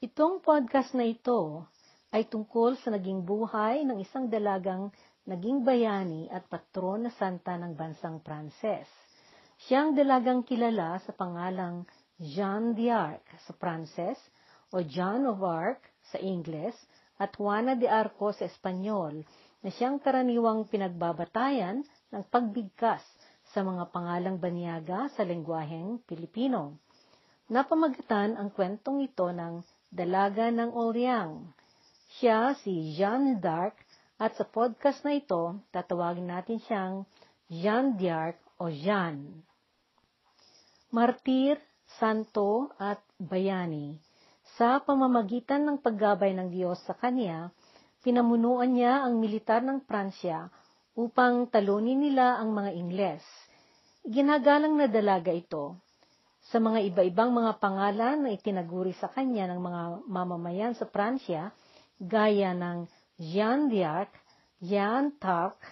Itong podcast na ito ay tungkol sa naging buhay ng isang dalagang naging bayani at patron na santa ng bansang Pranses. Siyang dalagang kilala sa pangalang Jean d'Arc sa Pranses o John of Arc sa Ingles at Juana de Arco sa Espanyol na siyang karaniwang pinagbabatayan ng pagbigkas sa mga pangalang banyaga sa lengguaheng Pilipino. Napamagatan ang kwentong ito ng Dalaga ng Oryang. Siya si Jeanne d'Arc at sa podcast na ito, tatawagin natin siyang Jean d'Arc o Jean. Martir, santo at bayani. Sa pamamagitan ng paggabay ng Diyos sa kanya, pinamunuan niya ang militar ng Pransya upang talunin nila ang mga Ingles. Ginagalang na dalaga ito sa mga iba-ibang mga pangalan na itinaguri sa kanya ng mga mamamayan sa Pransya, gaya ng Jean d'Arc, Jean Tarc,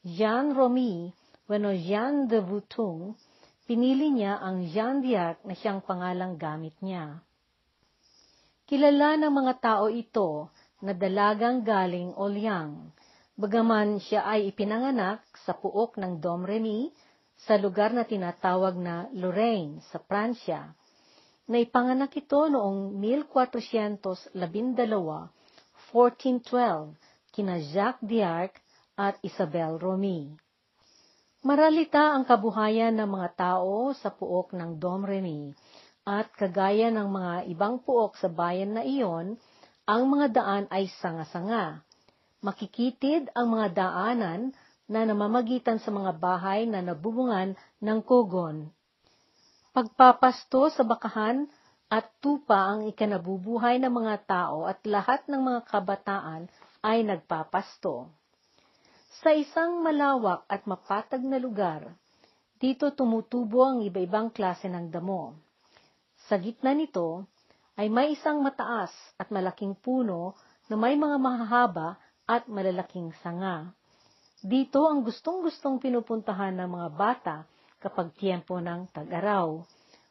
Jean Romy, wano Jean de Boutung, pinili niya ang Jean d'Arc na siyang pangalang gamit niya. Kilala ng mga tao ito na dalagang galing Olyang, bagaman siya ay ipinanganak sa puok ng Domremy sa lugar na tinatawag na Lorraine sa Pransya. Naipanganak ito noong 1412, 1412, kina Jacques d'Arc at Isabel Romy. Maralita ang kabuhayan ng mga tao sa puok ng Domremy at kagaya ng mga ibang puok sa bayan na iyon, ang mga daan ay sanga-sanga. Makikitid ang mga daanan na namamagitan sa mga bahay na nabubungan ng kugon. Pagpapasto sa bakahan at tupa ang ikanabubuhay ng mga tao at lahat ng mga kabataan ay nagpapasto. Sa isang malawak at mapatag na lugar, dito tumutubo ang iba-ibang klase ng damo. Sa gitna nito ay may isang mataas at malaking puno na may mga mahahaba at malalaking sanga. Dito ang gustong-gustong pinupuntahan ng mga bata kapag tiempo ng tag-araw.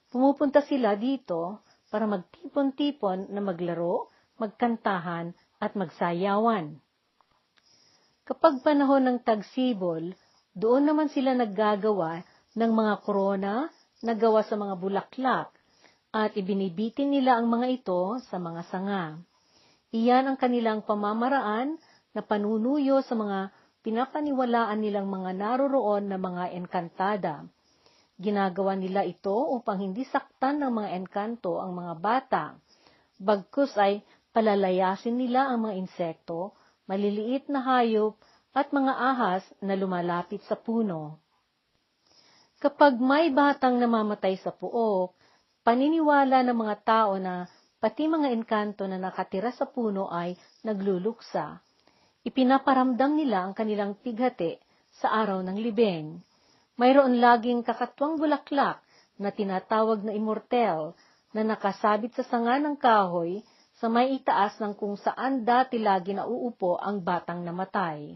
Pumupunta sila dito para magtipon-tipon na maglaro, magkantahan at magsayawan. Kapag panahon ng tagsibol, doon naman sila naggagawa ng mga korona na gawa sa mga bulaklak at ibinibitin nila ang mga ito sa mga sanga. Iyan ang kanilang pamamaraan na panunuyo sa mga pinapaniwalaan nilang mga naroroon na mga enkantada. Ginagawa nila ito upang hindi saktan ng mga enkanto ang mga bata. Bagkus ay palalayasin nila ang mga insekto, maliliit na hayop, at mga ahas na lumalapit sa puno. Kapag may batang namamatay sa puok, paniniwala ng mga tao na pati mga engkanto na nakatira sa puno ay nagluluksa ipinaparamdam nila ang kanilang pighati sa araw ng libing. Mayroon laging kakatwang bulaklak na tinatawag na immortel na nakasabit sa sanga ng kahoy sa may itaas ng kung saan dati lagi nauupo ang batang namatay.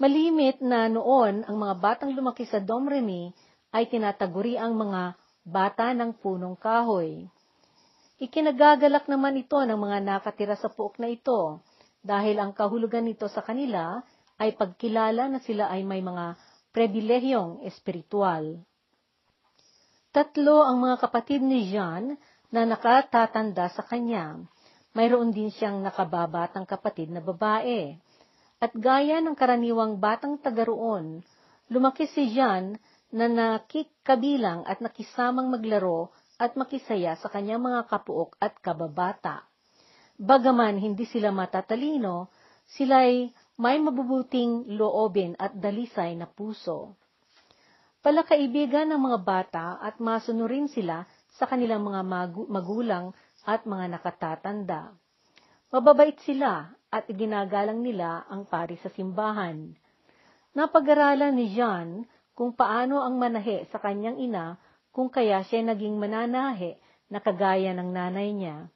Malimit na noon ang mga batang lumaki sa Domremy ay tinataguri ang mga bata ng punong kahoy. Ikinagagalak naman ito ng mga nakatira sa puok na ito dahil ang kahulugan nito sa kanila ay pagkilala na sila ay may mga pribilehiyong espiritual. Tatlo ang mga kapatid ni Jean na nakatatanda sa kanya. Mayroon din siyang nakababatang kapatid na babae. At gaya ng karaniwang batang tagaroon, lumaki si Jean na nakikabilang at nakisamang maglaro at makisaya sa kanyang mga kapuok at kababata. Bagaman hindi sila matatalino, sila'y may mabubuting loobin at dalisay na puso. Palakaibigan ng mga bata at masunurin sila sa kanilang mga magulang at mga nakatatanda. Mababait sila at iginagalang nila ang pari sa simbahan. Napag-aralan ni Jean kung paano ang manahe sa kanyang ina kung kaya siya naging mananahe na kagaya ng nanay niya.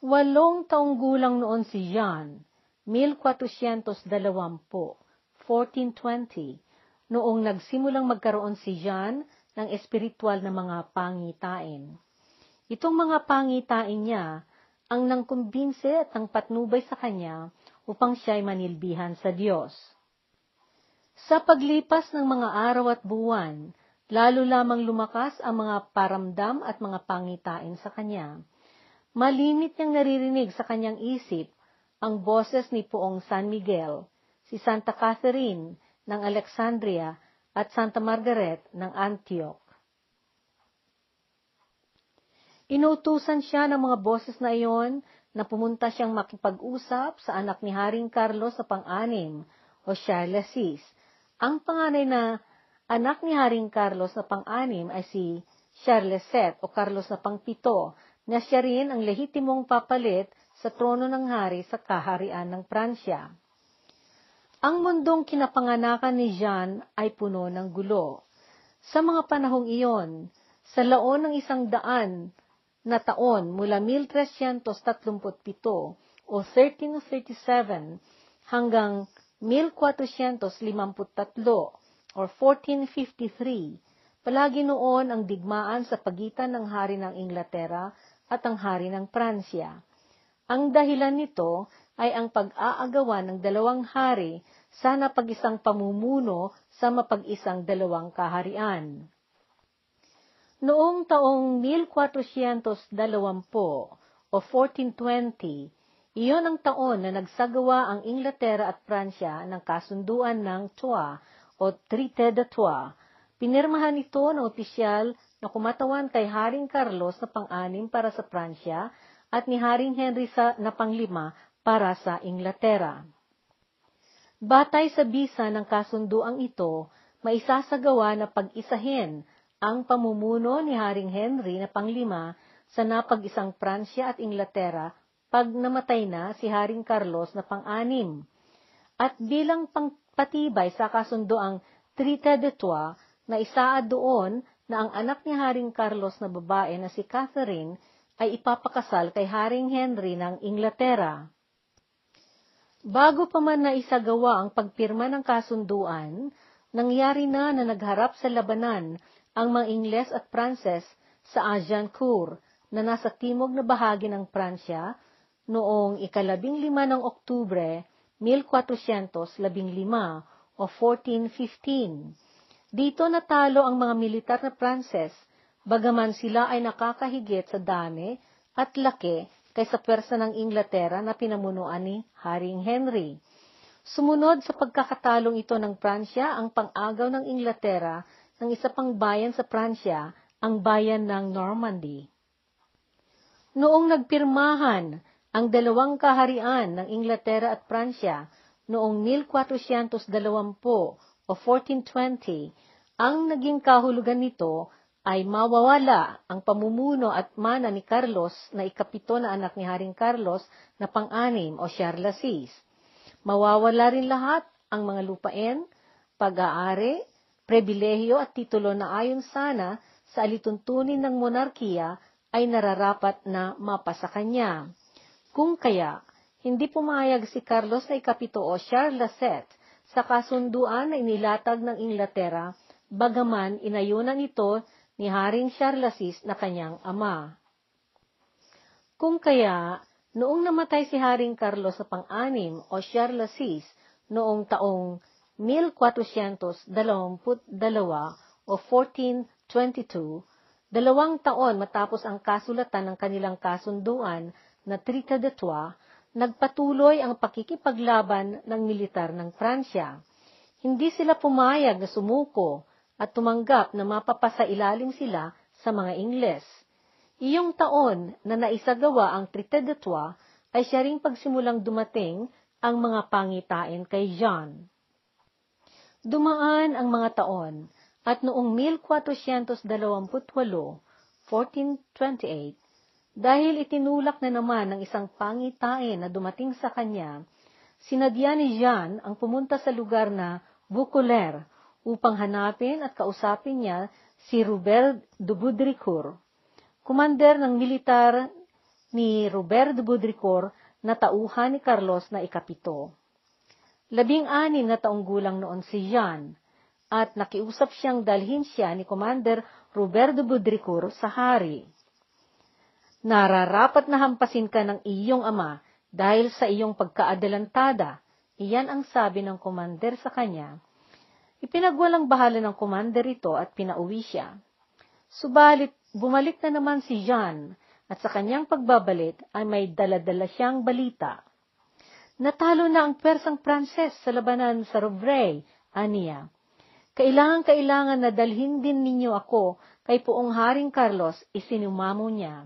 Walong taong gulang noon si Jean, 1420, 1420, noong nagsimulang magkaroon si Jean ng espiritual na mga pangitain. Itong mga pangitain niya ang nangkumbinse at ang patnubay sa kanya upang siya'y manilbihan sa Diyos. Sa paglipas ng mga araw at buwan, lalo lamang lumakas ang mga paramdam at mga pangitain sa kanya. Malimit niyang naririnig sa kanyang isip ang boses ni Poong San Miguel, si Santa Catherine ng Alexandria at Santa Margaret ng Antioch. Inutusan siya ng mga boses na iyon na pumunta siyang makipag-usap sa anak ni Haring Carlos sa pang-anim o Charles. Ang panganay na anak ni Haring Carlos na pang-anim ay si Charles VII o Carlos na pang-pito na siya rin ang lehitimong papalit sa trono ng hari sa kaharian ng Pransya. Ang mundong kinapanganakan ni Jean ay puno ng gulo. Sa mga panahong iyon, sa laon ng isang daan na taon mula 1337 o 1337 hanggang 1453 or 1453, palagi noon ang digmaan sa pagitan ng hari ng Inglaterra at ang hari ng Pransya. Ang dahilan nito ay ang pag-aagawan ng dalawang hari sa napag-isang pamumuno sa mapag-isang dalawang kaharian. Noong taong 1420 o 1420, iyon ang taon na nagsagawa ang Inglaterra at Pransya ng kasunduan ng Troyes o Trité de Troyes. Pinirmahan ito ng opisyal na kumatawan kay Haring Carlos na pang-anim para sa Pransya at ni Haring Henry sa, na panglima para sa Inglaterra. Batay sa bisa ng kasunduang ito, maisasagawa na pag-isahin ang pamumuno ni Haring Henry na panglima sa napag-isang Pransya at Inglaterra pag namatay na si Haring Carlos na pang-anim. At bilang pangpatibay sa kasundoang Trita de Troyes na isaad doon na ang anak ni Haring Carlos na babae na si Catherine ay ipapakasal kay Haring Henry ng Inglaterra. Bago pa man na isagawa ang pagpirma ng kasunduan, nangyari na na nagharap sa labanan ang mga Ingles at Pranses sa Agincourt na nasa timog na bahagi ng Pransya noong ikalabing lima ng Oktubre 1415 o 1415. Dito natalo ang mga militar na Pranses, bagaman sila ay nakakahigit sa dami at laki kaysa pwersa ng Inglaterra na pinamunuan ni Haring Henry. Sumunod sa pagkakatalong ito ng Pransya ang pang-agaw ng Inglaterra ng isa pang bayan sa Pransya, ang bayan ng Normandy. Noong nagpirmahan ang dalawang kaharian ng Inglaterra at Pransya noong 1420 o 1420, ang naging kahulugan nito ay mawawala ang pamumuno at mana ni Carlos na ikapito na anak ni Haring Carlos na pang-anim o Charles VI. Mawawala rin lahat ang mga lupain, pag-aari, Prebilehyo at titulo na ayon sana sa alituntunin ng monarkiya ay nararapat na mapasa kanya. Kung kaya, hindi pumayag si Carlos na ikapito o Charles VII sa kasunduan na inilatag ng Inglaterra, bagaman inayunan ito ni Haring Charles VI na kanyang ama. Kung kaya, noong namatay si Haring Carlos sa pang-anim o Charles VI noong taong 1422 o 1422, dalawang taon matapos ang kasulatan ng kanilang kasunduan na Trita de Troyes, nagpatuloy ang pakikipaglaban ng militar ng Pransya. Hindi sila pumayag na sumuko at tumanggap na mapapasa ilalim sila sa mga Ingles. Iyong taon na naisagawa ang Trita de Troyes ay siya ring pagsimulang dumating ang mga pangitain kay John. Dumaan ang mga taon at noong 1428, 1428, dahil itinulak na naman ng isang pangitain na dumating sa kanya, sinadya ni Jean ang pumunta sa lugar na Bucoler upang hanapin at kausapin niya si Robert de Baudricourt, kumander ng militar ni Robert de Baudricourt na tauhan ni Carlos na ikapito. Labing-anim na taong gulang noon si Jean, at nakiusap siyang dalhin siya ni Commander Roberto Budricourt sa hari. Nararapat na hampasin ka ng iyong ama dahil sa iyong pagkaadalantada. Iyan ang sabi ng komander sa kanya. Ipinagwalang bahala ng komander ito at pinauwi siya. Subalit, bumalik na naman si Jean at sa kanyang pagbabalik ay may daladala siyang balita. Natalo na ang Persang Pranses sa labanan sa Rouvray, aniya. Kailangan-kailangan na dalhin din ninyo ako kay Puong Haring Carlos, isinumamo niya.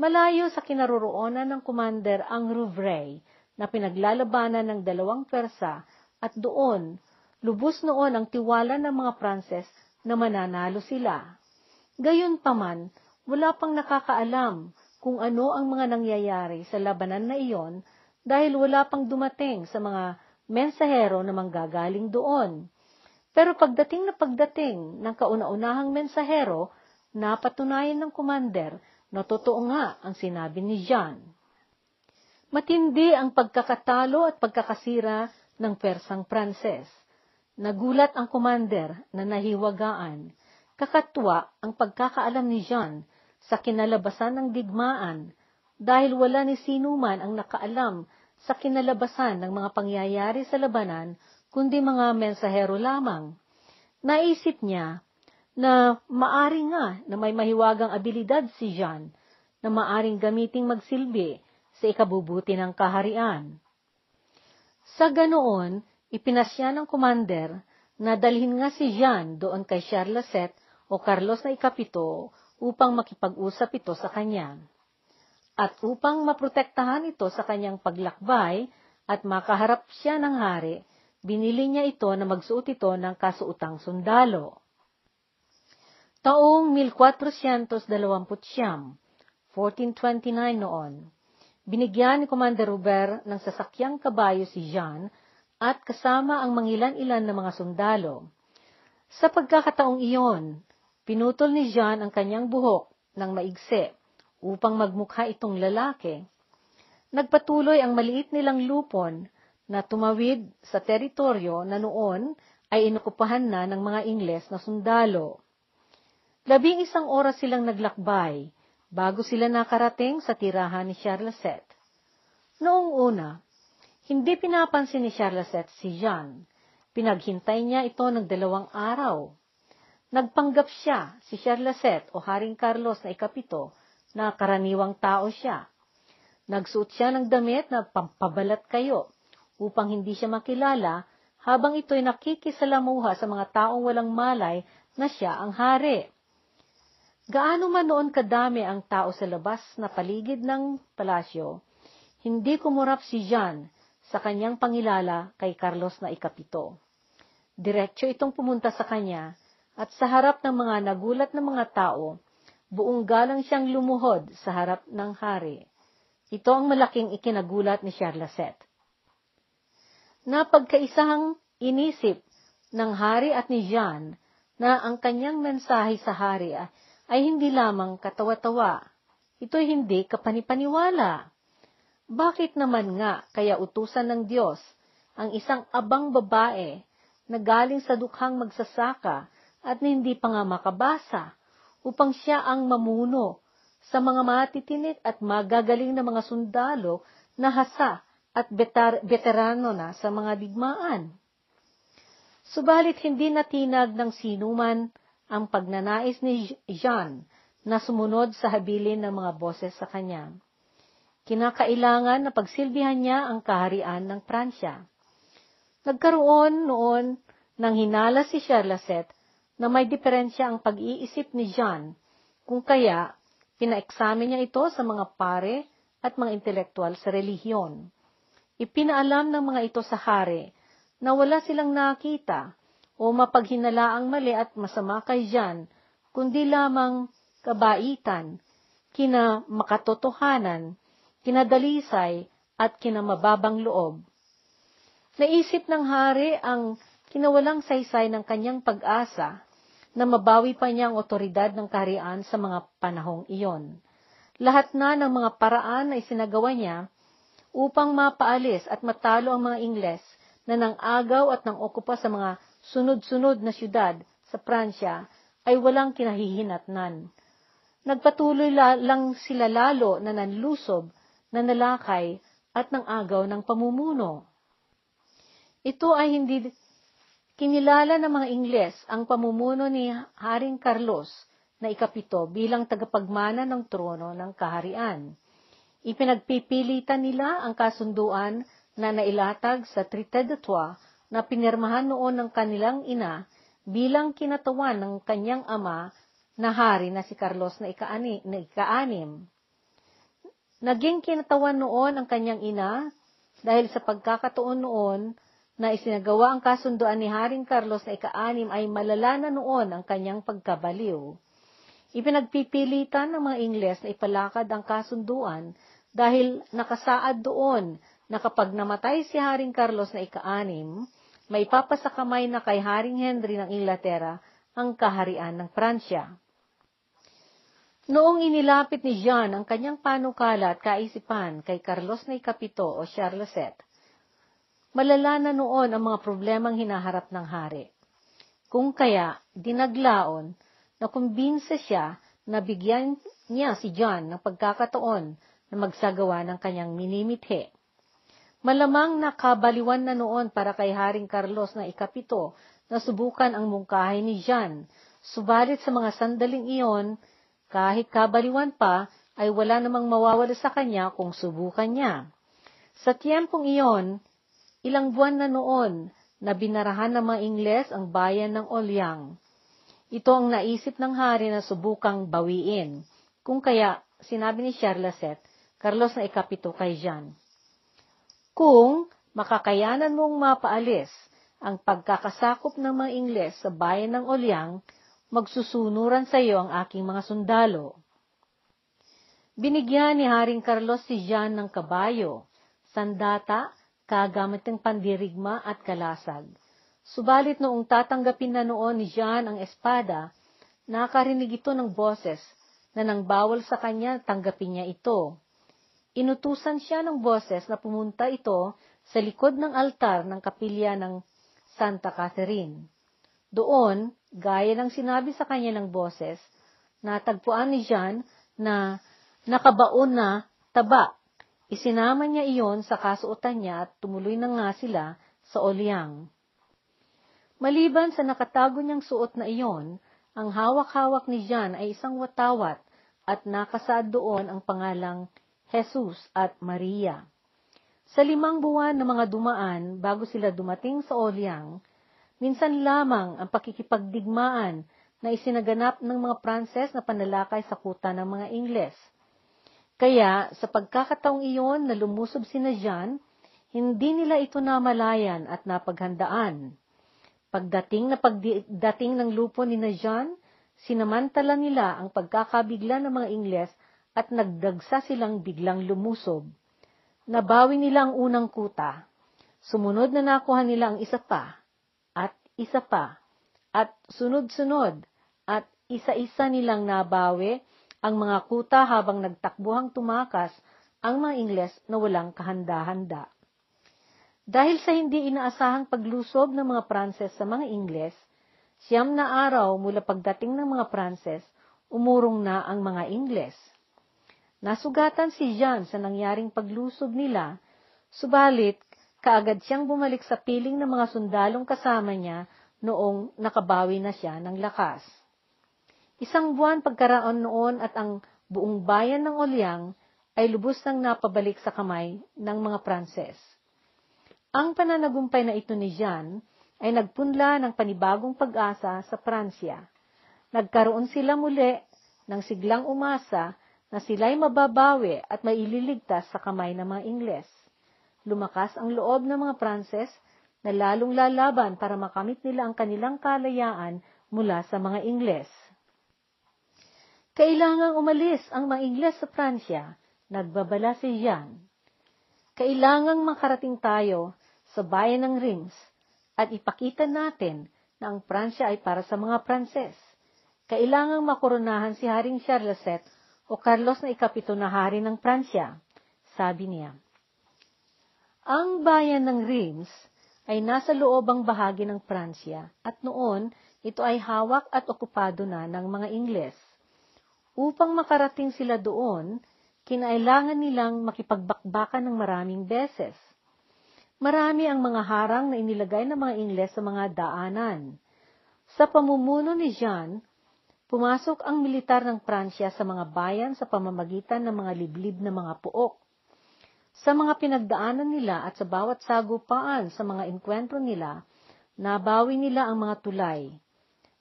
Malayo sa kinaroroonan ng commander ang Rouvray na pinaglalabanan ng dalawang Persa at doon, lubos noon ang tiwala ng mga Pranses na mananalo sila. Gayunpaman, wala pang nakakaalam kung ano ang mga nangyayari sa labanan na iyon dahil wala pang dumating sa mga mensahero na manggagaling doon. Pero pagdating na pagdating ng kauna-unahang mensahero, napatunayan ng commander na totoo nga ang sinabi ni John. Matindi ang pagkakatalo at pagkakasira ng Persang Pranses. Nagulat ang commander na nahiwagaan. Kakatwa ang pagkakaalam ni John sa kinalabasan ng digmaan dahil wala ni sino man ang nakaalam sa kinalabasan ng mga pangyayari sa labanan, kundi mga mensahero lamang. Naisip niya na maari nga na may mahiwagang abilidad si Jean na maaring gamiting magsilbi sa ikabubuti ng kaharian. Sa ganoon, ipinasya ng commander na dalhin nga si Jean doon kay Charlesette o Carlos na ikapito upang makipag-usap ito sa kanya at upang maprotektahan ito sa kanyang paglakbay at makaharap siya ng hari, binili niya ito na magsuot ito ng kasuutang sundalo. Taong 1429, 1429 noon, binigyan ni Commander Robert ng sasakyang kabayo si Jean at kasama ang mangilan-ilan na mga sundalo. Sa pagkakataong iyon, pinutol ni Jean ang kanyang buhok ng maigsi upang magmukha itong lalaki. Nagpatuloy ang maliit nilang lupon na tumawid sa teritoryo na noon ay inukupahan na ng mga Ingles na sundalo. Labing isang oras silang naglakbay bago sila nakarating sa tirahan ni Charlesette. Noong una, hindi pinapansin ni Charlesette si Jean. Pinaghintay niya ito ng dalawang araw. Nagpanggap siya, si Charlesette o Haring Carlos na ikapito, na karaniwang tao siya. Nagsuot siya ng damit na pampabalat kayo upang hindi siya makilala habang ito'y nakikisalamuha sa mga taong walang malay na siya ang hari. Gaano man noon kadami ang tao sa labas na paligid ng palasyo, hindi kumurap si Jean sa kanyang pangilala kay Carlos na ikapito. Diretso itong pumunta sa kanya at sa harap ng mga nagulat na mga tao, buong galang siyang lumuhod sa harap ng hari. Ito ang malaking ikinagulat ni Charlesette. Napagkaisahang inisip ng hari at ni Jean na ang kanyang mensahe sa hari ay hindi lamang katawa-tawa. Ito'y hindi kapanipaniwala. Bakit naman nga kaya utusan ng Diyos ang isang abang babae na galing sa dukhang magsasaka at hindi pa nga makabasa upang siya ang mamuno sa mga matitinit at magagaling na mga sundalo na hasa at betar- veterano na sa mga digmaan. Subalit hindi natinag ng sinuman ang pagnanais ni Jean na sumunod sa habilin ng mga boses sa kanya. Kinakailangan na pagsilbihan niya ang kaharian ng Pransya. Nagkaroon noon ng hinala si Charlesette na may diferensya ang pag-iisip ni John, kung kaya pina-examine niya ito sa mga pare at mga intelektual sa relihiyon. Ipinaalam ng mga ito sa hari na wala silang nakita o mapaghinalaang mali at masama kay John, kundi lamang kabaitan, kina makatotohanan, kinadalisay, at kinamababang loob. Naisip ng hari ang kinawalang saysay ng kanyang pag-asa na mabawi pa niya ang otoridad ng kaharian sa mga panahong iyon. Lahat na ng mga paraan na isinagawa niya upang mapaalis at matalo ang mga Ingles na nang agaw at nang okupa sa mga sunod-sunod na syudad sa Pransya ay walang kinahihinatnan. Nagpatuloy lang sila lalo na nanlusob, nanalakay, at ng agaw ng pamumuno. Ito ay hindi kinilala ng mga Ingles ang pamumuno ni Haring Carlos na ikapito bilang tagapagmana ng trono ng kaharian. Ipinagpipilitan nila ang kasunduan na nailatag sa de Troyes na pinirmahan noon ng kanilang ina bilang kinatawan ng kanyang ama na hari na si Carlos na, ikaani, na ikaanim. Naging kinatawan noon ang kanyang ina dahil sa pagkakataon noon na isinagawa ang kasunduan ni Haring Carlos na ikaanim ay malala na noon ang kanyang pagkabaliw. Ipinagpipilitan ng mga Ingles na ipalakad ang kasunduan dahil nakasaad doon na kapag namatay si Haring Carlos na ikaanim, may papasakamay na kay Haring Henry ng Inglaterra ang kaharian ng Pransya. Noong inilapit ni Jean ang kanyang panukala at kaisipan kay Carlos na ikapito o Charleset, malala na noon ang mga problemang hinaharap ng hari. Kung kaya, dinaglaon na kumbinsa siya na bigyan niya si John ng pagkakataon na magsagawa ng kanyang minimithe. Malamang nakabaliwan na noon para kay Haring Carlos na ikapito na subukan ang mungkahi ni John, subalit sa mga sandaling iyon, kahit kabaliwan pa, ay wala namang mawawala sa kanya kung subukan niya. Sa tiyempong iyon, ilang buwan na noon na binarahan ng mga Ingles ang bayan ng Olyang. Ito ang naisip ng hari na subukang bawiin. Kung kaya, sinabi ni Charleset, Carlos na ikapito kay Jean. Kung makakayanan mong mapaalis ang pagkakasakop ng mga Ingles sa bayan ng Olyang, magsusunuran sa iyo ang aking mga sundalo. Binigyan ni Haring Carlos si Jean ng kabayo, sandata, kagamit ng pandirigma at kalasag. Subalit noong tatanggapin na noon ni Jean ang espada, nakarinig ito ng boses na nang bawal sa kanya tanggapin niya ito. Inutusan siya ng boses na pumunta ito sa likod ng altar ng kapilya ng Santa Catherine. Doon, gaya ng sinabi sa kanya ng boses, natagpuan ni Jean na nakabaon na taba. Isinama niya iyon sa kasuotan niya at tumuloy na nga sila sa Olyang. Maliban sa nakatago niyang suot na iyon, ang hawak-hawak ni Jean ay isang watawat at nakasaad doon ang pangalang Jesus at Maria. Sa limang buwan na mga dumaan bago sila dumating sa Olyang, Minsan lamang ang pakikipagdigmaan na isinaganap ng mga Pranses na panalakay sa kuta ng mga Ingles. Kaya, sa pagkakataong iyon na lumusob si na Jean, hindi nila ito namalayan at napaghandaan. Pagdating na pagdating ng lupo ni na Jean, sinamantala nila ang pagkakabigla ng mga Ingles at nagdagsa silang biglang lumusob. Nabawi nila ang unang kuta. Sumunod na nakuha nila ang isa pa isa pa, at sunod-sunod, at isa-isa nilang nabawi ang mga kuta habang nagtakbuhang tumakas ang mga Ingles na walang kahanda-handa. Dahil sa hindi inaasahang paglusob ng mga Pranses sa mga Ingles, siyam na araw mula pagdating ng mga Pranses, umurong na ang mga Ingles. Nasugatan si Jean sa nangyaring paglusob nila, subalit kaagad siyang bumalik sa piling ng mga sundalong kasama niya noong nakabawi na siya ng lakas. Isang buwan pagkaraon noon at ang buong bayan ng Olyang ay lubos nang napabalik sa kamay ng mga Pranses. Ang pananagumpay na ito ni Jean ay nagpunla ng panibagong pag-asa sa Pransya. Nagkaroon sila muli ng siglang umasa na sila'y mababawi at maililigtas sa kamay ng mga Ingles lumakas ang loob ng mga Pranses na lalong lalaban para makamit nila ang kanilang kalayaan mula sa mga Ingles. Kailangang umalis ang mga Ingles sa Pransya, nagbabala si Jean. Kailangang makarating tayo sa bayan ng Reims at ipakita natin na ang Pransya ay para sa mga Pranses. Kailangang makoronahan si Haring Charleset o Carlos na ikapito na hari ng Pransya, sabi niya. Ang bayan ng Reims ay nasa loobang bahagi ng Pransya at noon ito ay hawak at okupado na ng mga Ingles. Upang makarating sila doon, kinailangan nilang makipagbakbakan ng maraming beses. Marami ang mga harang na inilagay ng mga Ingles sa mga daanan. Sa pamumuno ni Jean, pumasok ang militar ng Pransya sa mga bayan sa pamamagitan ng mga liblib na mga puok. Sa mga pinagdaanan nila at sa bawat sagupaan sa mga enkwentro nila, nabawi nila ang mga tulay.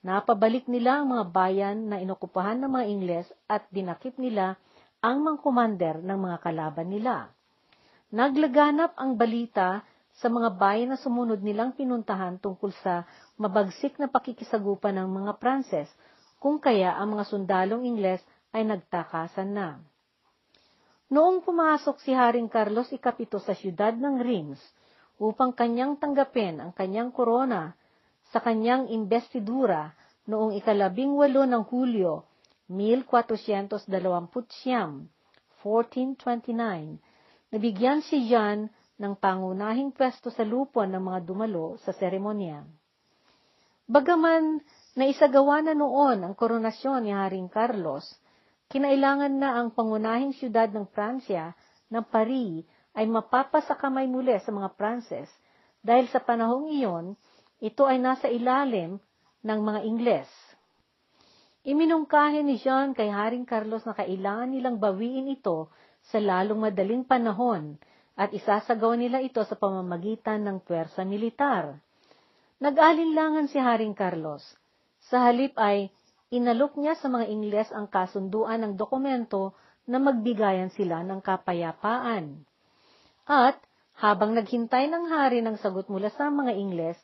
Napabalik nila ang mga bayan na inokupahan ng mga Ingles at dinakip nila ang mga commander ng mga kalaban nila. Naglaganap ang balita sa mga bayan na sumunod nilang pinuntahan tungkol sa mabagsik na pakikisagupan ng mga Pranses, kung kaya ang mga sundalong Ingles ay nagtakasan na. Noong pumasok si Haring Carlos Ikapito sa siyudad ng Rheims upang kanyang tanggapin ang kanyang korona sa kanyang investidura noong ikalabing walo ng Hulyo, 1429, 1429, nabigyan si Jean ng pangunahing pwesto sa lupon ng mga dumalo sa seremonya. Bagaman naisagawa na noon ang koronasyon ni Haring Carlos, kinailangan na ang pangunahing siyudad ng Pransya, ng Paris, ay mapapasakamay muli sa mga Pranses dahil sa panahong iyon, ito ay nasa ilalim ng mga Ingles. Iminungkahi ni Jean kay Haring Carlos na kailangan nilang bawiin ito sa lalong madaling panahon at isasagawa nila ito sa pamamagitan ng pwersa militar. Nag-alinlangan si Haring Carlos. Sa halip ay inalok niya sa mga Ingles ang kasunduan ng dokumento na magbigayan sila ng kapayapaan. At habang naghintay ng hari ng sagot mula sa mga Ingles,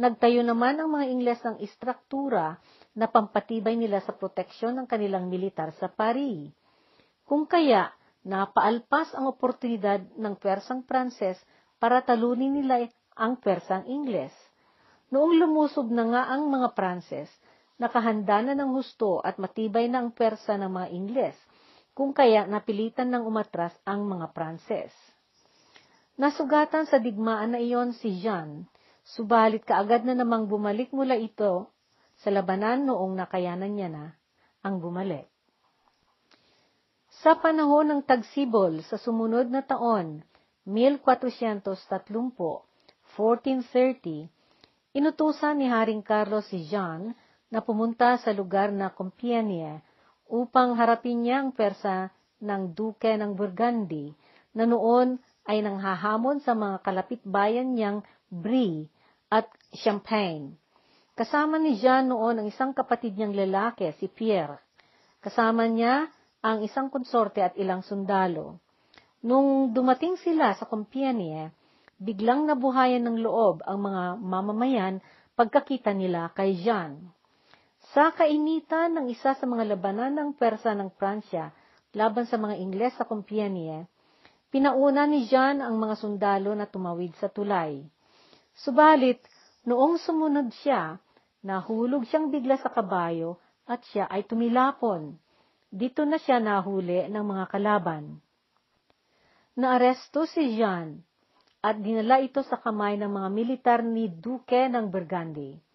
Nagtayo naman ang mga Ingles ng istruktura na pampatibay nila sa proteksyon ng kanilang militar sa Paris. Kung kaya, napaalpas ang oportunidad ng Persang Pranses para talunin nila ang Persang Ingles. Noong lumusob na nga ang mga Pranses, nakahanda na ng husto at matibay na ang Persa ng mga Ingles, kung kaya napilitan ng umatras ang mga Pranses. Nasugatan sa digmaan na iyon si Jean, Subalit kaagad na namang bumalik mula ito sa labanan noong nakayanan niya na ang bumalik. Sa panahon ng tagsibol sa sumunod na taon, 1430, 1430, inutusan ni Haring Carlos si Jean na pumunta sa lugar na Compiègne upang harapin niya ang persa ng Duke ng Burgundy na noon ay nanghahamon sa mga kalapit bayan niyang Brie at Champagne. Kasama ni Jean noon ang isang kapatid niyang lalaki, si Pierre. Kasama niya ang isang konsorte at ilang sundalo. Nung dumating sila sa Compiègne, biglang nabuhayan ng loob ang mga mamamayan pagkakita nila kay Jean. Sa kainitan ng isa sa mga labanan ng Persa ng Pransya laban sa mga Ingles sa Compiègne, pinauna ni Jean ang mga sundalo na tumawid sa tulay. Subalit, noong sumunod siya, nahulog siyang bigla sa kabayo at siya ay tumilapon. Dito na siya nahuli ng mga kalaban. Naaresto si Jean at dinala ito sa kamay ng mga militar ni Duke ng Burgundy.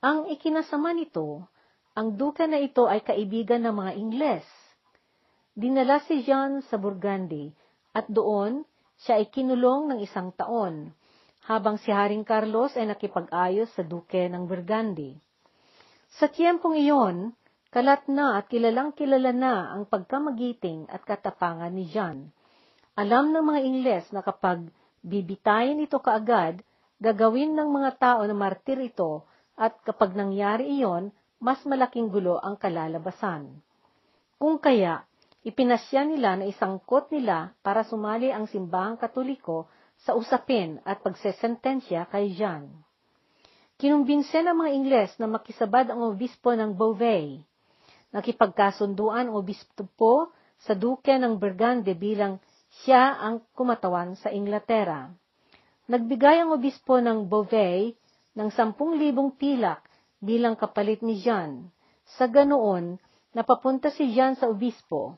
Ang ikinasama nito, ang duke na ito ay kaibigan ng mga Ingles. Dinala si Jean sa Burgundy at doon siya ay kinulong ng isang taon habang si Haring Carlos ay nakipag-ayos sa Duke ng Burgundy. Sa tiyempong iyon, kalat na at kilalang kilala na ang pagkamagiting at katapangan ni John. Alam ng mga Ingles na kapag bibitayin ito kaagad, gagawin ng mga tao na martir ito at kapag nangyari iyon, mas malaking gulo ang kalalabasan. Kung kaya, ipinasya nila na isangkot nila para sumali ang simbahang katoliko sa usapin at pagsesentensya kay Jean. Kinumbinse ng mga Ingles na makisabad ang obispo ng Beauvais. Nakipagkasunduan ang obispo sa duke ng Burgundy bilang siya ang kumatawan sa Inglaterra. Nagbigay ang obispo ng Beauvais ng 10,000 pilak bilang kapalit ni Jean. Sa ganoon, napapunta si Jean sa obispo.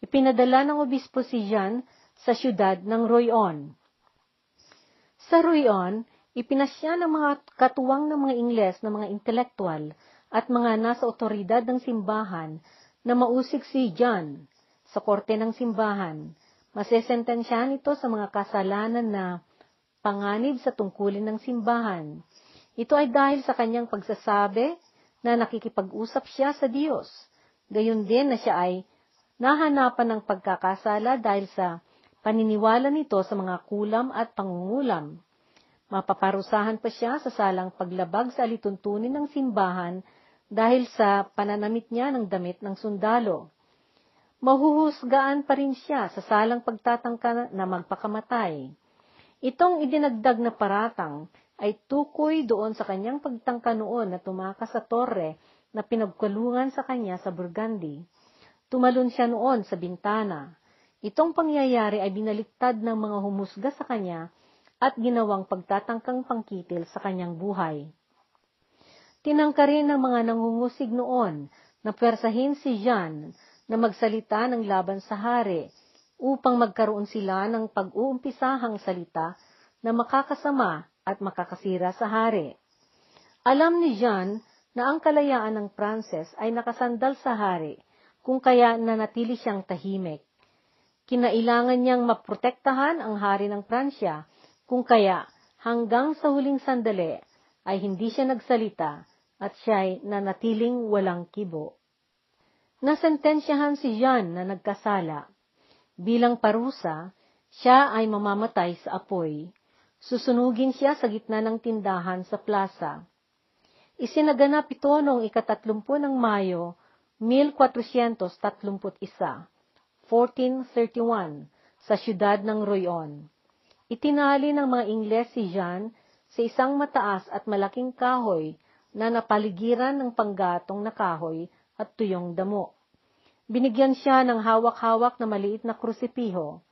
Ipinadala ng obispo si Jean sa siyudad ng Royon. Sa Ruyon, ipinasya ng mga katuwang ng mga Ingles na mga intelektual at mga nasa otoridad ng simbahan na mausig si John sa korte ng simbahan, masesentensyahan ito sa mga kasalanan na panganib sa tungkulin ng simbahan. Ito ay dahil sa kanyang pagsasabi na nakikipag-usap siya sa Diyos. Gayon din na siya ay nahanapan ng pagkakasala dahil sa paniniwala nito sa mga kulam at pangungulam. Mapaparusahan pa siya sa salang paglabag sa alituntunin ng simbahan dahil sa pananamit niya ng damit ng sundalo. Mahuhusgaan pa rin siya sa salang pagtatangka na magpakamatay. Itong idinagdag na paratang ay tukoy doon sa kanyang pagtangka noon na tumakas sa torre na pinagkulungan sa kanya sa Burgundy. Tumalon siya noon sa bintana. Itong pangyayari ay binaliktad ng mga humusga sa kanya at ginawang pagtatangkang pangkitil sa kanyang buhay. Tinangka rin ng mga nangungusig noon na pwersahin si Jean na magsalita ng laban sa hari upang magkaroon sila ng pag-uumpisahang salita na makakasama at makakasira sa hari. Alam ni Jean na ang kalayaan ng Pranses ay nakasandal sa hari kung kaya nanatili siyang tahimik. Kinailangan niyang maprotektahan ang hari ng Pransya kung kaya, hanggang sa huling sandali, ay hindi siya nagsalita at siya'y nanatiling walang kibo. Nasentensyahan si Jean na nagkasala. Bilang parusa, siya ay mamamatay sa apoy. Susunugin siya sa gitna ng tindahan sa plaza. Isinaganap ito noong ikatatlumpu ng Mayo, 1431, 1431, sa siyudad ng Royon. Itinali ng mga Ingles si Jean sa isang mataas at malaking kahoy na napaligiran ng panggatong na kahoy at tuyong damo. Binigyan siya ng hawak-hawak na maliit na krusipiho.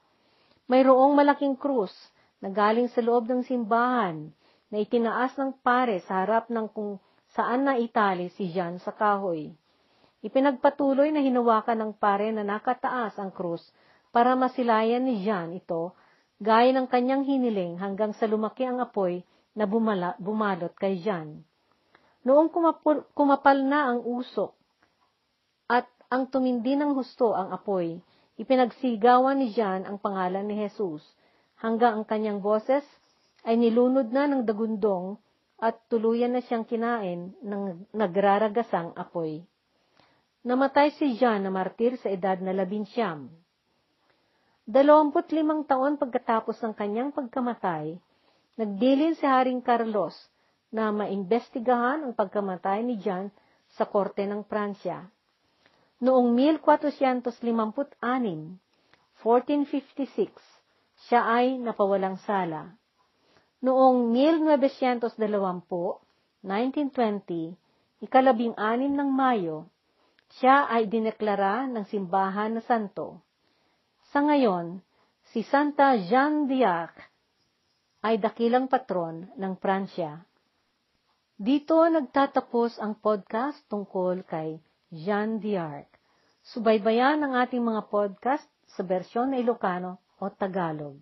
Mayroong malaking krus na galing sa loob ng simbahan na itinaas ng pare sa harap ng kung saan na itali si Jean sa kahoy. Ipinagpatuloy na hinawakan ng pare na nakataas ang krus para masilayan ni Jean ito gaya ng kanyang hiniling hanggang sa lumaki ang apoy na bumala, bumalot kay Jan. Noong kumapul, kumapal na ang usok ang tumindi ng husto ang apoy, ipinagsigawan ni Jan ang pangalan ni Jesus hanggang ang kanyang boses ay nilunod na ng dagundong at tuluyan na siyang kinain ng nagraragasang apoy. Namatay si John na martir sa edad na labinsyam. Dalawamput limang taon pagkatapos ng kanyang pagkamatay, nagdilin si Haring Carlos na maimbestigahan ang pagkamatay ni John sa korte ng Pransya. Noong 1456, 1456, siya ay napawalang sala. Noong 1920, 1920, ikalabing anim ng Mayo, siya ay dineklara ng simbahan na santo. Sa ngayon, si Santa Jeanne d'Arc ay dakilang patron ng Pransya. Dito nagtatapos ang podcast tungkol kay Jeanne d'Arc. Subaybayan ang ating mga podcast sa bersyon na Ilocano o Tagalog.